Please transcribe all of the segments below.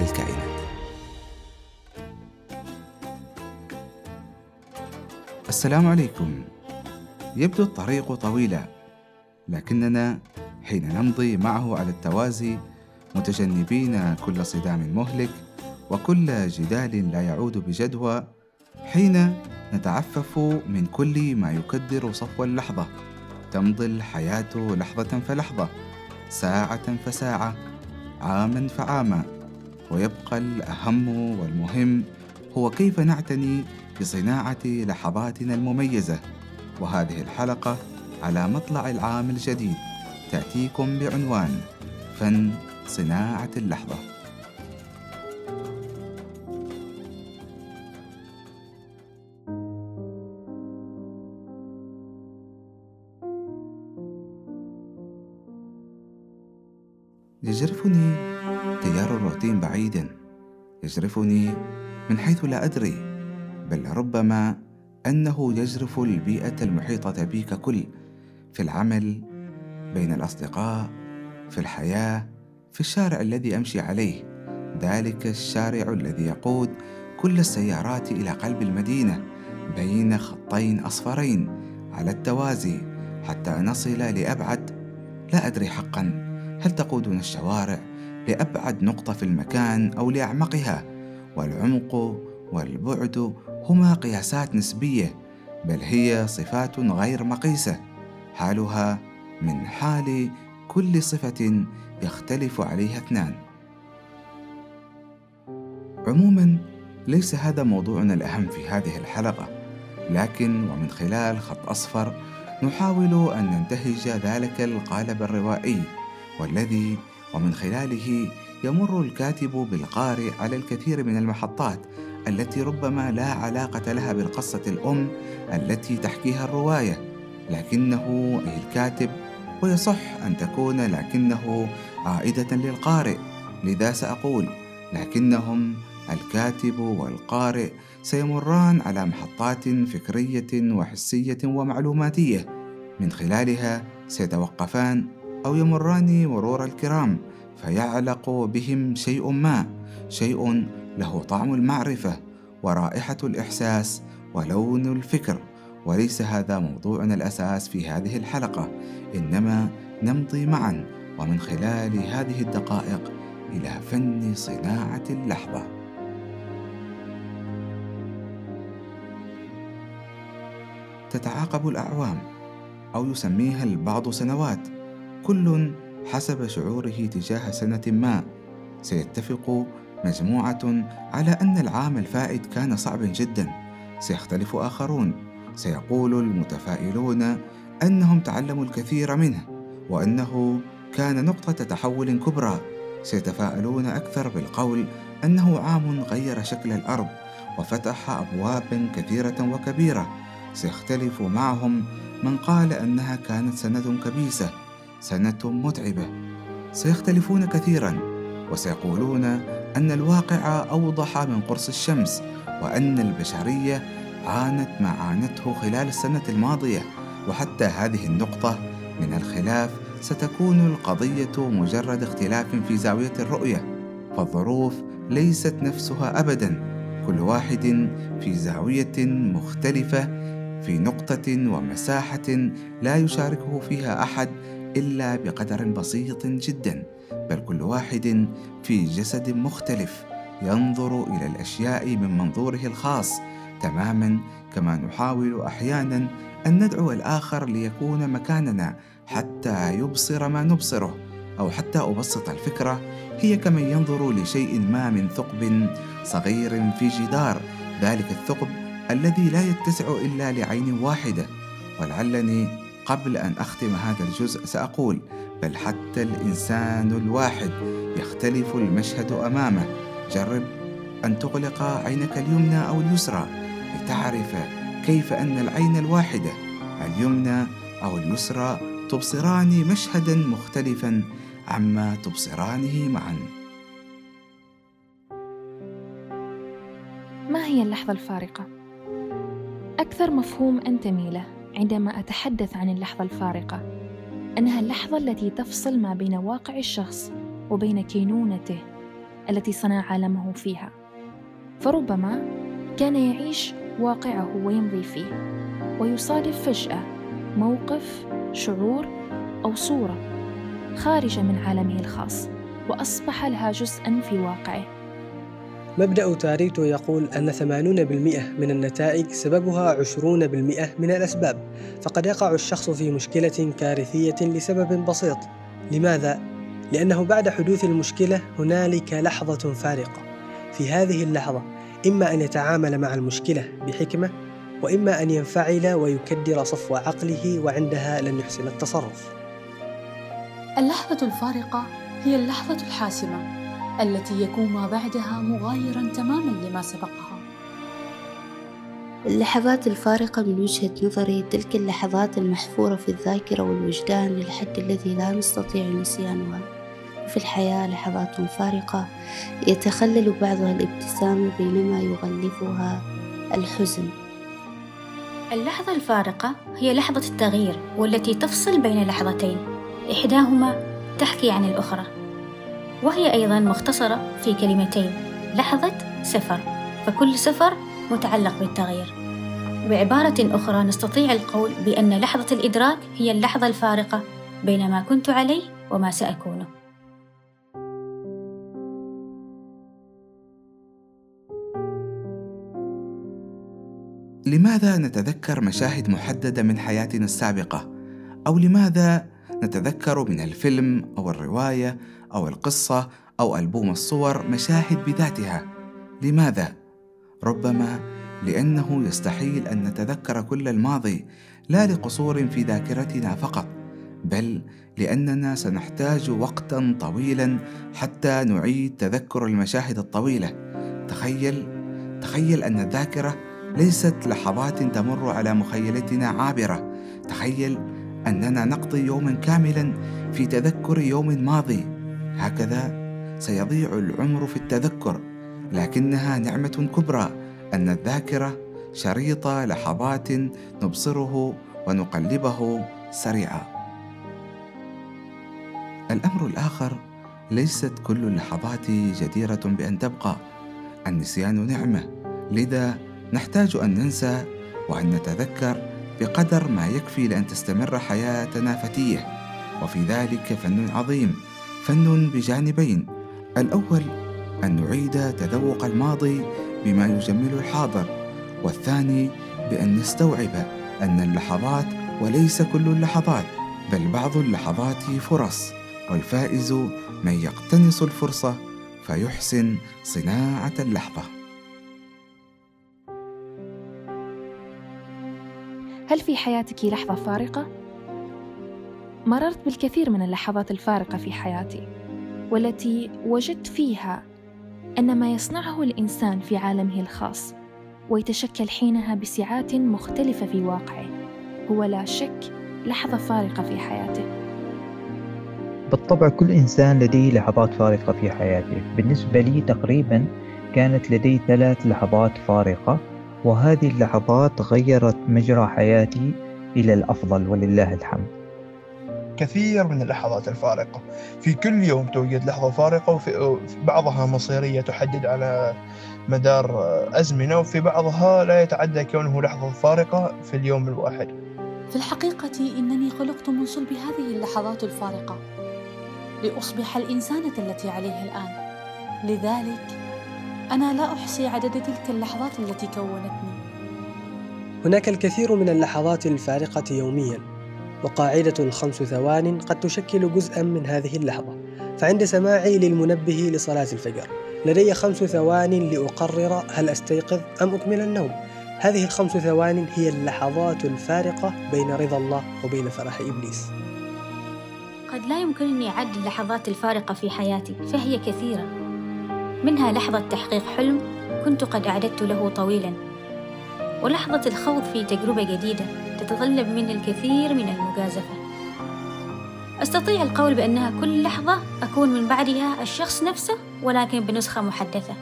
للكائنات. السلام عليكم. يبدو الطريق طويلا لكننا حين نمضي معه على التوازي متجنبين كل صدام مهلك وكل جدال لا يعود بجدوى حين نتعفف من كل ما يكدر صفو اللحظة. تمضي الحياة لحظة فلحظة ساعة فساعة عاما فعاما. ويبقى الأهم والمهم هو كيف نعتني بصناعة لحظاتنا المميزة. وهذه الحلقة على مطلع العام الجديد. تأتيكم بعنوان فن صناعة اللحظة. يجرفني الروتين بعيدا يجرفني من حيث لا أدري بل ربما أنه يجرف البيئة المحيطة بي ككل في العمل بين الأصدقاء في الحياة في الشارع الذي أمشي عليه. ذلك الشارع الذي يقود كل السيارات إلى قلب المدينة بين خطين أصفرين على التوازي حتى نصل لأبعد. لا أدري حقا هل تقودنا الشوارع؟ لأبعد نقطة في المكان أو لأعمقها والعمق والبعد هما قياسات نسبية بل هي صفات غير مقيسة حالها من حال كل صفة يختلف عليها اثنان. عموما ليس هذا موضوعنا الأهم في هذه الحلقة لكن ومن خلال خط أصفر نحاول أن ننتهج ذلك القالب الروائي والذي ومن خلاله يمر الكاتب بالقارئ على الكثير من المحطات التي ربما لا علاقة لها بالقصة الأم التي تحكيها الرواية لكنه أي الكاتب ويصح أن تكون لكنه عائدة للقارئ. لذا سأقول لكنهم الكاتب والقارئ سيمران على محطات فكرية وحسية ومعلوماتية. من خلالها سيتوقفان أو يمران مرور الكرام فيعلق بهم شيء ما شيء له طعم المعرفة ورائحة الإحساس ولون الفكر. وليس هذا موضوعنا الأساس في هذه الحلقة إنما نمضي معا ومن خلال هذه الدقائق إلى فن صناعة اللحظة. تتعاقب الأعوام أو يسميها البعض سنوات كل حسب شعوره تجاه سنة ما. سيتفق مجموعة على أن العام الفائت كان صعبا جدا. سيختلف آخرون. سيقول المتفائلون أنهم تعلموا الكثير منه وأنه كان نقطة تحول كبرى. سيتفاءلون أكثر بالقول أنه عام غير شكل الأرض وفتح أبوابا كثيرة وكبيرة. سيختلف معهم من قال أنها كانت سنة كبيسة. سنة متعبة. سيختلفون كثيرا وسيقولون أن الواقع أوضح من قرص الشمس وأن البشرية عانت ما عانته خلال السنة الماضية. وحتى هذه النقطة من الخلاف ستكون القضية مجرد اختلاف في زاوية الرؤية. فالظروف ليست نفسها أبدا. كل واحد في زاوية مختلفة في نقطة ومساحة لا يشاركه فيها أحد إلا بقدر بسيط جدا بل كل واحد في جسد مختلف ينظر إلى الأشياء من منظوره الخاص تماما كما نحاول أحيانا أن ندعو الآخر ليكون مكاننا حتى يبصر ما نبصره أو حتى أبسط الفكرة هي كمن ينظر لشيء ما من ثقب صغير في جدار ذلك الثقب الذي لا يتسع إلا لعين واحدة ولعلني قبل أن أختم هذا الجزء سأقول بل حتى الإنسان الواحد يختلف المشهد أمامه. جرب أن تغلق عينك اليمنى أو اليسرى لتعرف كيف أن العين الواحدة اليمنى أو اليسرى تبصران مشهدا مختلفا عما تبصرانه معا. ما هي اللحظة الفارقة؟ أكثر مفهوم أنتمي له عندما أتحدث عن اللحظة الفارقة أنها اللحظة التي تفصل ما بين واقع الشخص وبين كينونته التي صنع عالمه فيها. فربما كان يعيش واقعه ويمضي فيه ويصادف فجأة موقف شعور أو صورة خارجة من عالمه الخاص وأصبح لها جزءا في واقعه. مبدأ تاريتو يقول أن 80% من النتائج سببها 20% من الأسباب فقد يقع الشخص في مشكلة كارثية لسبب بسيط. لماذا؟ لأنه بعد حدوث المشكلة هنالك لحظة فارقة. في هذه اللحظة إما أن يتعامل مع المشكلة بحكمة وإما أن ينفعل ويكدر صفو عقله وعندها لن يحسن التصرف. اللحظة الفارقة هي اللحظة الحاسمة. التي يكون ما بعدها مغايرا تماما لما سبقها. اللحظات الفارقة من وجهة نظري تلك اللحظات المحفورة في الذاكرة والوجدان للحد الذي لا نستطيع نسيانها. في الحياة لحظات فارقة يتخلل بعضها الابتسامة بينما يغلفها الحزن. اللحظة الفارقة هي لحظة التغيير والتي تفصل بين لحظتين. إحداهما تحكي عن الأخرى. وهي أيضا مختصرة في كلمتين لحظة صفر فكل صفر متعلق بالتغيير. بعبارة أخرى نستطيع القول بأن لحظة الإدراك هي اللحظة الفارقة بين ما كنت عليه وما سأكونه. لماذا نتذكر مشاهد محددة من حياتنا السابقة؟ أو لماذا نتذكر من الفيلم أو الرواية أو القصة أو ألبوم الصور مشاهد بذاتها؟ لماذا؟ ربما لأنه يستحيل أن نتذكر كل الماضي لا لقصور في ذاكرتنا فقط بل لأننا سنحتاج وقتا طويلا حتى نعيد تذكر المشاهد الطويلة تخيل تخيل أن الذاكرة ليست لحظات تمر على مخيلتنا عابرة تخيل أننا نقضي يوما كاملا في تذكر يوم ماضي هكذا سيضيع العمر في التذكر لكنها نعمة كبرى أن الذاكرة شريط لحظات نبصره ونقلبه سريعا. الأمر الآخر ليست كل اللحظات جديرة بأن تبقى. النسيان نعمة لذا نحتاج أن ننسى وأن نتذكر بقدر ما يكفي لأن تستمر حياتنا فتية. وفي ذلك فن عظيم. فن بجانبين الأول أن نعيد تذوق الماضي بما يجمل الحاضر والثاني بأن نستوعب أن اللحظات وليس كل اللحظات بل بعض اللحظات فرص والفائز من يقتنص الفرصة فيحسن صناعة اللحظة هل في حياتك لحظة فارقة؟ مررت بالكثير من اللحظات الفارقة في حياتي والتي وجدت فيها أن ما يصنعه الإنسان في عالمه الخاص ويتشكل حينها بسعات مختلفة في واقعه هو لا شك لحظة فارقة في حياته. بالطبع كل إنسان لديه لحظات فارقة في حياته. بالنسبة لي تقريبا كانت لدي ثلاث لحظات فارقة وهذه اللحظات غيرت مجرى حياتي إلى الأفضل ولله الحمد. كثير من اللحظات الفارقة. في كل يوم توجد لحظة فارقة وفي بعضها مصيرية تحدد على مدار أزمنة وفي بعضها لا يتعدى كونه لحظة فارقة في اليوم الواحد. في الحقيقة إنني خلقت من صلب هذه اللحظات الفارقة. لأصبح الإنسانة التي عليها الآن. لذلك أنا لا أحصي عدد تلك اللحظات التي كونتني. هناك الكثير من اللحظات الفارقة يوميا. وقاعدة الخمس ثوان قد تشكل جزءا من هذه اللحظة. فعند سماعي للمنبه لصلاة الفجر. لدي خمس ثوان لأقرر هل أستيقظ أم أكمل النوم. هذه الخمس ثوان هي اللحظات الفارقة بين رضا الله وبين فرح إبليس. قد لا يمكنني عد اللحظات الفارقة في حياتي فهي كثيرة. منها لحظة تحقيق حلم كنت قد أعددت له طويلا. ولحظة الخوض في تجربة جديدة. تتطلب مني الكثير من المجازفة. أستطيع القول بأنها كل لحظة أكون من بعدها الشخص نفسه ولكن بنسخة محدثة.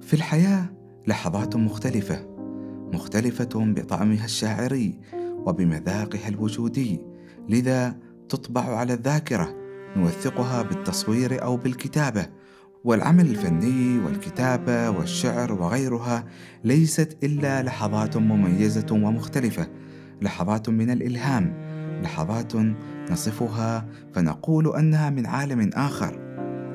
في الحياة لحظات مختلفة مختلفة بطعمها الشاعري وبمذاقها الوجودي لذا تطبع على الذاكرة نوثقها بالتصوير أو بالكتابة والعمل الفني والكتابة والشعر وغيرها ليست إلا لحظات مميزة ومختلفة لحظات من الإلهام لحظات نصفها فنقول أنها من عالم آخر.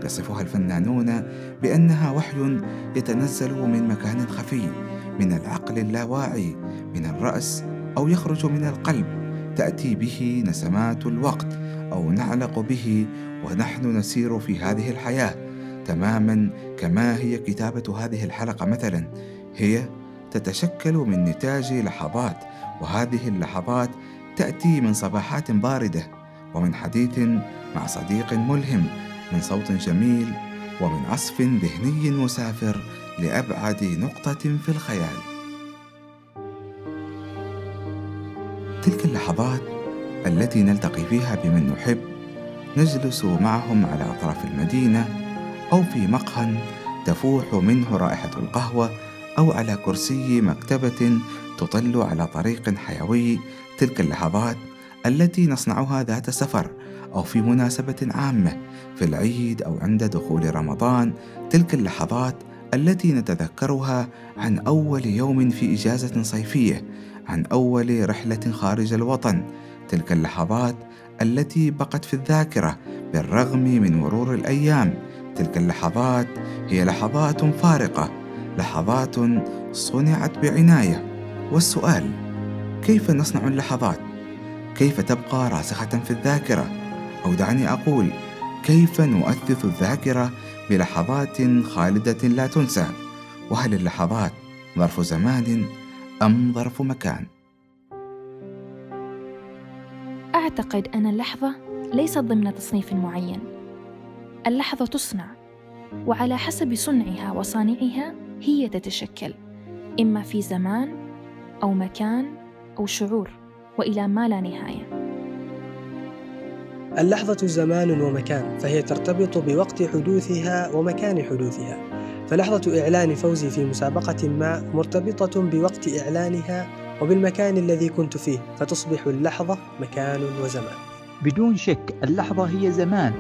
يصفها الفنانون بأنها وحي يتنزل من مكان خفي من العقل اللاواعي من الرأس أو يخرج من القلب. تأتي به نسمات الوقت أو نعلق به ونحن نسير في هذه الحياة تماما كما هي كتابة هذه الحلقة مثلا. هي تتشكل من نتاج لحظات وهذه اللحظات تأتي من صباحات باردة ومن حديث مع صديق ملهم من صوت جميل ومن عصف ذهني مسافر لأبعد نقطة في الخيال. اللحظات التي نلتقي فيها بمن نحب نجلس معهم على أطراف المدينة أو في مقهى تفوح منه رائحة القهوة أو على كرسي مكتبة تطل على طريق حيوي تلك اللحظات التي نصنعها ذات سفر أو في مناسبة عامة في العيد أو عند دخول رمضان تلك اللحظات التي نتذكرها عن أول يوم في إجازة صيفية عن أول رحلة خارج الوطن تلك اللحظات التي بقت في الذاكرة بالرغم من مرور الأيام تلك اللحظات هي لحظات فارقة لحظات صنعت بعناية والسؤال كيف نصنع اللحظات؟ كيف تبقى راسخة في الذاكرة؟ أو دعني أقول كيف نؤثث الذاكرة بلحظات خالدة لا تنسى؟ وهل اللحظات ظرف زمان أم ظرف مكان؟ أعتقد أن اللحظة ليست ضمن تصنيف معين. اللحظة تصنع وعلى حسب صنعها وصانعها هي تتشكل إما في زمان أو مكان أو شعور وإلى ما لا نهاية. اللحظة زمان ومكان فهي ترتبط بوقت حدوثها ومكان حدوثها. فلحظة إعلان فوزي في مسابقة ما مرتبطة بوقت إعلانها وبالمكان الذي كنت فيه فتصبح اللحظة مكان وزمان. بدون شك اللحظة هي زمان.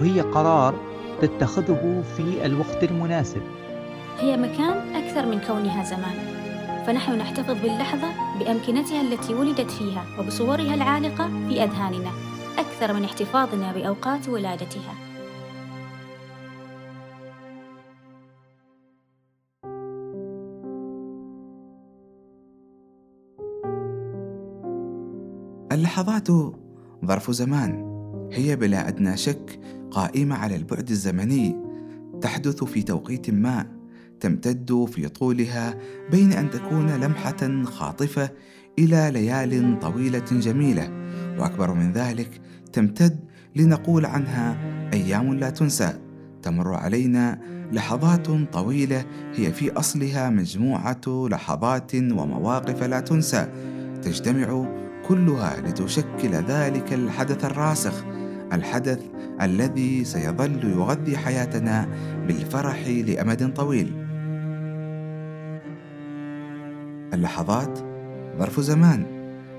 هي قرار تتخذه في الوقت المناسب. هي مكان أكثر من كونها زمان. فنحن نحتفظ باللحظة بأمكنتها التي ولدت فيها وبصورها العالقة في أذهاننا أكثر من احتفاظنا بأوقات ولادتها. اللحظات ظرف زمان. هي بلا أدنى شك قائمة على البعد الزمني. تحدث في توقيت ما تمتد في طولها بين أن تكون لمحة خاطفة إلى ليال طويلة جميلة. وأكبر من ذلك تمتد لنقول عنها أيام لا تنسى. تمر علينا لحظات طويلة هي في أصلها مجموعة لحظات ومواقف لا تنسى. تجتمع كلها لتشكل ذلك الحدث الراسخ الحدث الذي سيظل يغذي حياتنا بالفرح لأمد طويل. اللحظات ظرف زمان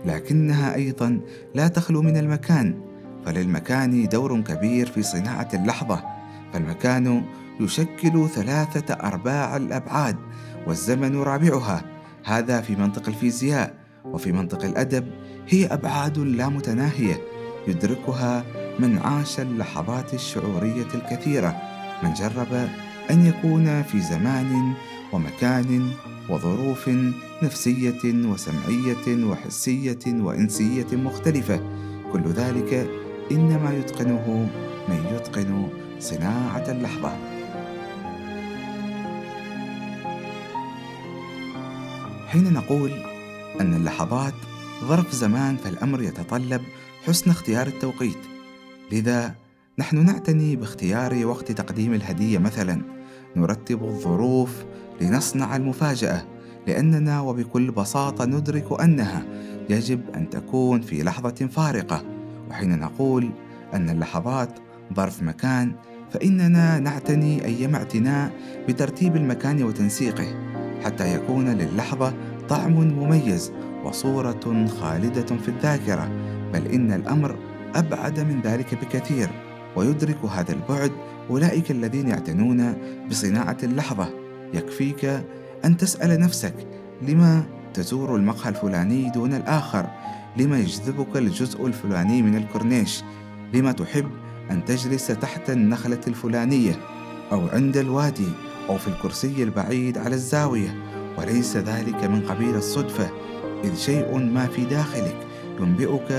لكنها أيضا لا تخلو من المكان. فللمكان دور كبير في صناعة اللحظة فالمكان يشكل ثلاثة أرباع الأبعاد والزمن رابعها. هذا في منطق الفيزياء وفي منطق الأدب هي أبعاد لا متناهية يدركها من عاش اللحظات الشعورية الكثيرة من جرب أن يكون في زمان ومكان وظروف نفسية وسمعية وحسية وإنسية مختلفة. كل ذلك إنما يتقنه من يتقن صناعة اللحظة. حين نقول أن اللحظات ظرف زمان فالأمر يتطلب حسن اختيار التوقيت. لذا نحن نعتني باختيار وقت تقديم الهدية مثلا. نرتب الظروف لنصنع المفاجأة لأننا وبكل بساطة ندرك أنها يجب أن تكون في لحظة فارقة. وحين نقول أن اللحظات ظرف مكان فإننا نعتني أيما اعتناء بترتيب المكان وتنسيقه حتى يكون للحظة طعم مميز وصورة خالدة في الذاكرة بل إن الأمر أبعد من ذلك بكثير ويدرك هذا البعد أولئك الذين يعتنون بصناعة اللحظة. يكفيك أن تسأل نفسك لما تزور المقهى الفلاني دون الآخر؟ لما يجذبك الجزء الفلاني من الكورنيش؟ لما تحب أن تجلس تحت النخلة الفلانية أو عند الوادي أو في الكرسي البعيد على الزاوية؟ وليس ذلك من قبيل الصدفة. إذ شيء ما في داخلك ينبئك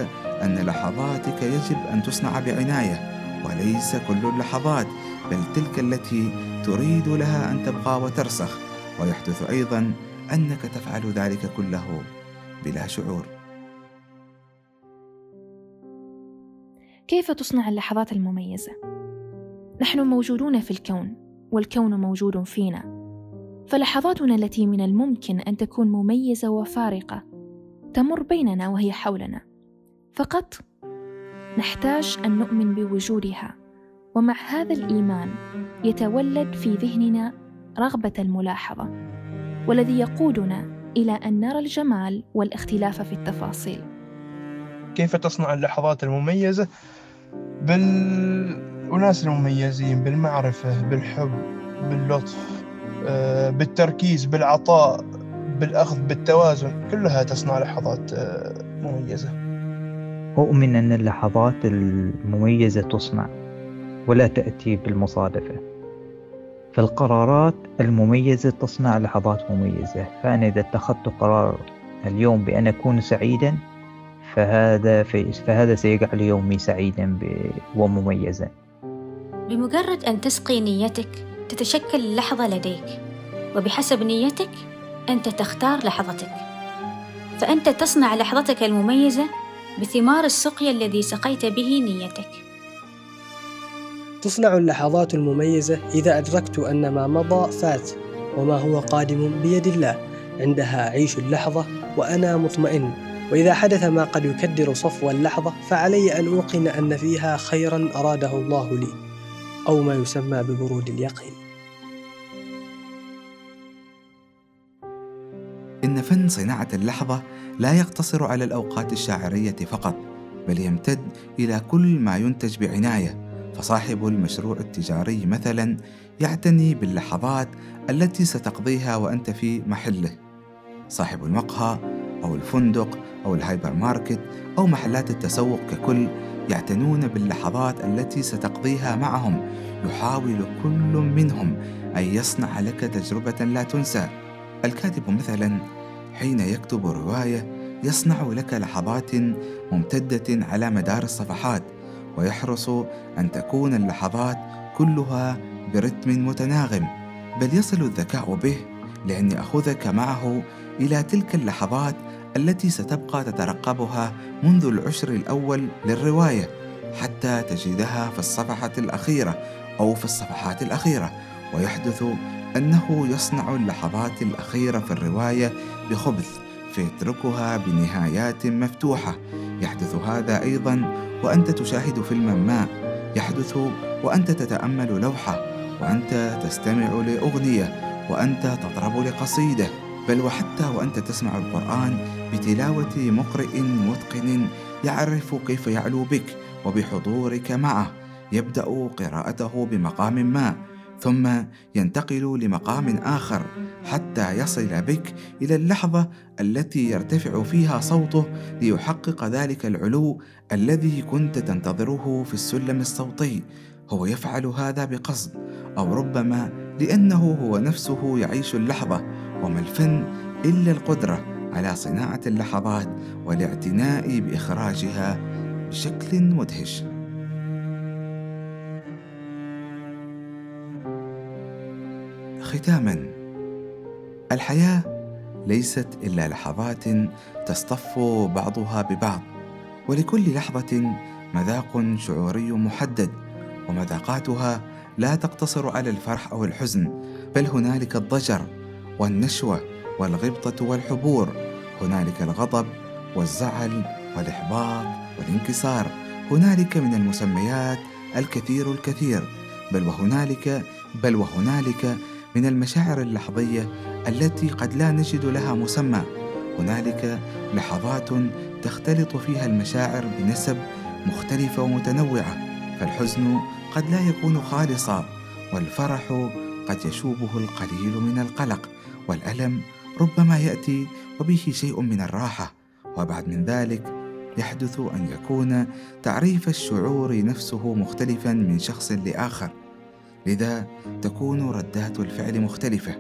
أن لحظاتك يجب أن تصنع بعناية وليس كل اللحظات بل تلك التي تريد لها أن تبقى وترسخ. ويحدث أيضا أنك تفعل ذلك كله بلا شعور. كيف تصنع اللحظات المميزة؟ نحن موجودون في الكون والكون موجود فينا. فلحظاتنا التي من الممكن أن تكون مميزة وفارقة تمر بيننا وهي حولنا. فقط نحتاج أن نؤمن بوجودها ومع هذا الإيمان يتولد في ذهننا رغبة الملاحظة والذي يقودنا إلى أن نرى الجمال والاختلاف في التفاصيل. كيف تصنع اللحظات المميزة؟ بالأناس المميزين بالمعرفة بالحب باللطف آه، بالتركيز بالعطاء. بالأخذ بالتوازن كلها تصنع لحظات آه، مميزة. أؤمن أن اللحظات المميزة تصنع ولا تأتي بالمصادفة. فالقرارات المميزة تصنع لحظات مميزة. فأنا إذا اتخذت قرار اليوم بأن أكون سعيدا فهذا في فهذا سيجعل يومي سعيدا ومميزا. بمجرد أن تسقي نيتك تتشكل اللحظة لديك. وبحسب نيتك أنت تختار لحظتك. فأنت تصنع لحظتك المميزة بثمار السقيا الذي سقيت به نيتك. تصنع اللحظات المميزة إذا أدركت أن ما مضى فات وما هو قادم بيد الله. عندها أعيش اللحظة وأنا مطمئن. وإذا حدث ما قد يكدر صفو اللحظة فعلي أن أوقن أن فيها خيرا أراده الله لي أو ما يسمى ببرود اليقين. فن صناعة اللحظة لا يقتصر على الأوقات الشاعرية فقط بل يمتد إلى كل ما ينتج بعناية. فصاحب المشروع التجاري مثلا يعتني باللحظات التي ستقضيها وأنت في محله. صاحب المقهى أو الفندق أو الهايبر ماركت أو محلات التسوق ككل يعتنون باللحظات التي ستقضيها معهم. يحاول كل منهم أن يصنع لك تجربة لا تنسى. الكاتب مثلا حين يكتب رواية يصنع لك لحظات ممتدة على مدار الصفحات ويحرص أن تكون اللحظات كلها برتم متناغم بل يصل الذكاء به لأن يأخذك معه إلى تلك اللحظات التي ستبقى تترقبها منذ العشر الأول للرواية حتى تجدها في الصفحة الأخيرة أو في الصفحات الأخيرة ويحدث أنه يصنع اللحظات الأخيرة في الرواية بخبث فيتركها بنهايات مفتوحة. يحدث هذا أيضا وأنت تشاهد فيلما ما يحدث وأنت تتأمل لوحة وأنت تستمع لأغنية وأنت تطرب لقصيدة. بل وحتى وأنت تسمع القرآن بتلاوة مقرئ متقن يعرف كيف يعلو بك وبحضورك معه. يبدأ قراءته بمقام ما. ثم ينتقل لمقام آخر حتى يصل بك إلى اللحظة التي يرتفع فيها صوته ليحقق ذلك العلو الذي كنت تنتظره في السلم الصوتي. هو يفعل هذا بقصد أو ربما لأنه هو نفسه يعيش اللحظة وما الفن إلا القدرة على صناعة اللحظات والاعتناء بإخراجها بشكل مدهش. ختاما. الحياة ليست إلا لحظات تصطف بعضها ببعض ولكل لحظة مذاق شعوري محدد ومذاقاتها لا تقتصر على الفرح أو الحزن بل هنالك الضجر والنشوة والغبطة والحبور هنالك الغضب والزعل والإحباط والانكسار هنالك من المسميات الكثير الكثير بل وهنالك بل وهنالك من المشاعر اللحظية التي قد لا نجد لها مسمى. هنالك لحظات تختلط فيها المشاعر بنسب مختلفة ومتنوعة فالحزن قد لا يكون خالصا والفرح قد يشوبه القليل من القلق والألم ربما يأتي وبه شيء من الراحة. وبعد من ذلك يحدث أن يكون تعريف الشعور نفسه مختلفا من شخص لآخر. لذا تكون ردات الفعل مختلفة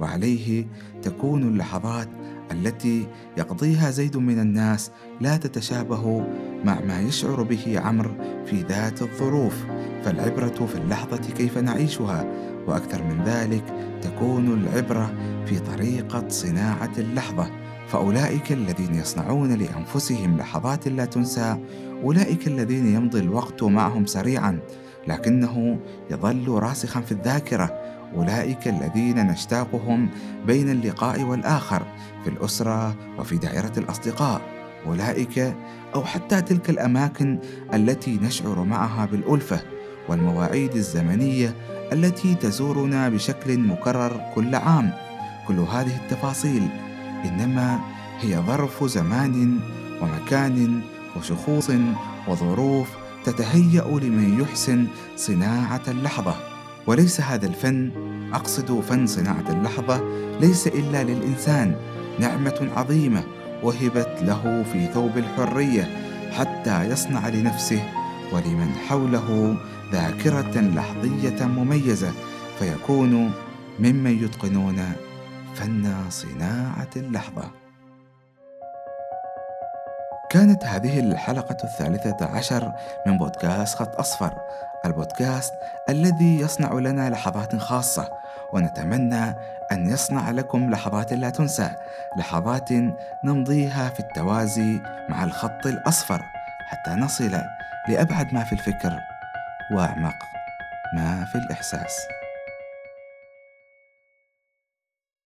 وعليه تكون اللحظات التي يقضيها زيد من الناس لا تتشابه مع ما يشعر به عمرو في ذات الظروف. فالعبرة في اللحظة كيف نعيشها؟ وأكثر من ذلك تكون العبرة في طريقة صناعة اللحظة. فأولئك الذين يصنعون لأنفسهم لحظات لا تنسى أولئك الذين يمضي الوقت معهم سريعا. لكنه يظل راسخا في الذاكرة أولئك الذين نشتاقهم بين اللقاء والآخر في الأسرة وفي دائرة الأصدقاء. أولئك أو حتى تلك الأماكن التي نشعر معها بالألفة والمواعيد الزمنية التي تزورنا بشكل مكرر كل عام. كل هذه التفاصيل إنما هي ظرف زمان ومكان وشخوص وظروف تتهيأ لمن يحسن صناعة اللحظة. وليس هذا الفن أقصد فن صناعة اللحظة ليس إلا للإنسان. نعمة عظيمة وهبت له في ثوب الحرية حتى يصنع لنفسه ولمن حوله ذاكرة لحظية مميزة فيكون ممن يتقنون فن صناعة اللحظة. كانت هذه الحلقة الثالثة عشر من بودكاست خط أصفر البودكاست الذي يصنع لنا لحظات خاصة ونتمنى أن يصنع لكم لحظات لا تنسى لحظات نمضيها في التوازي مع الخط الأصفر حتى نصل لأبعد ما في الفكر وأعمق ما في الإحساس.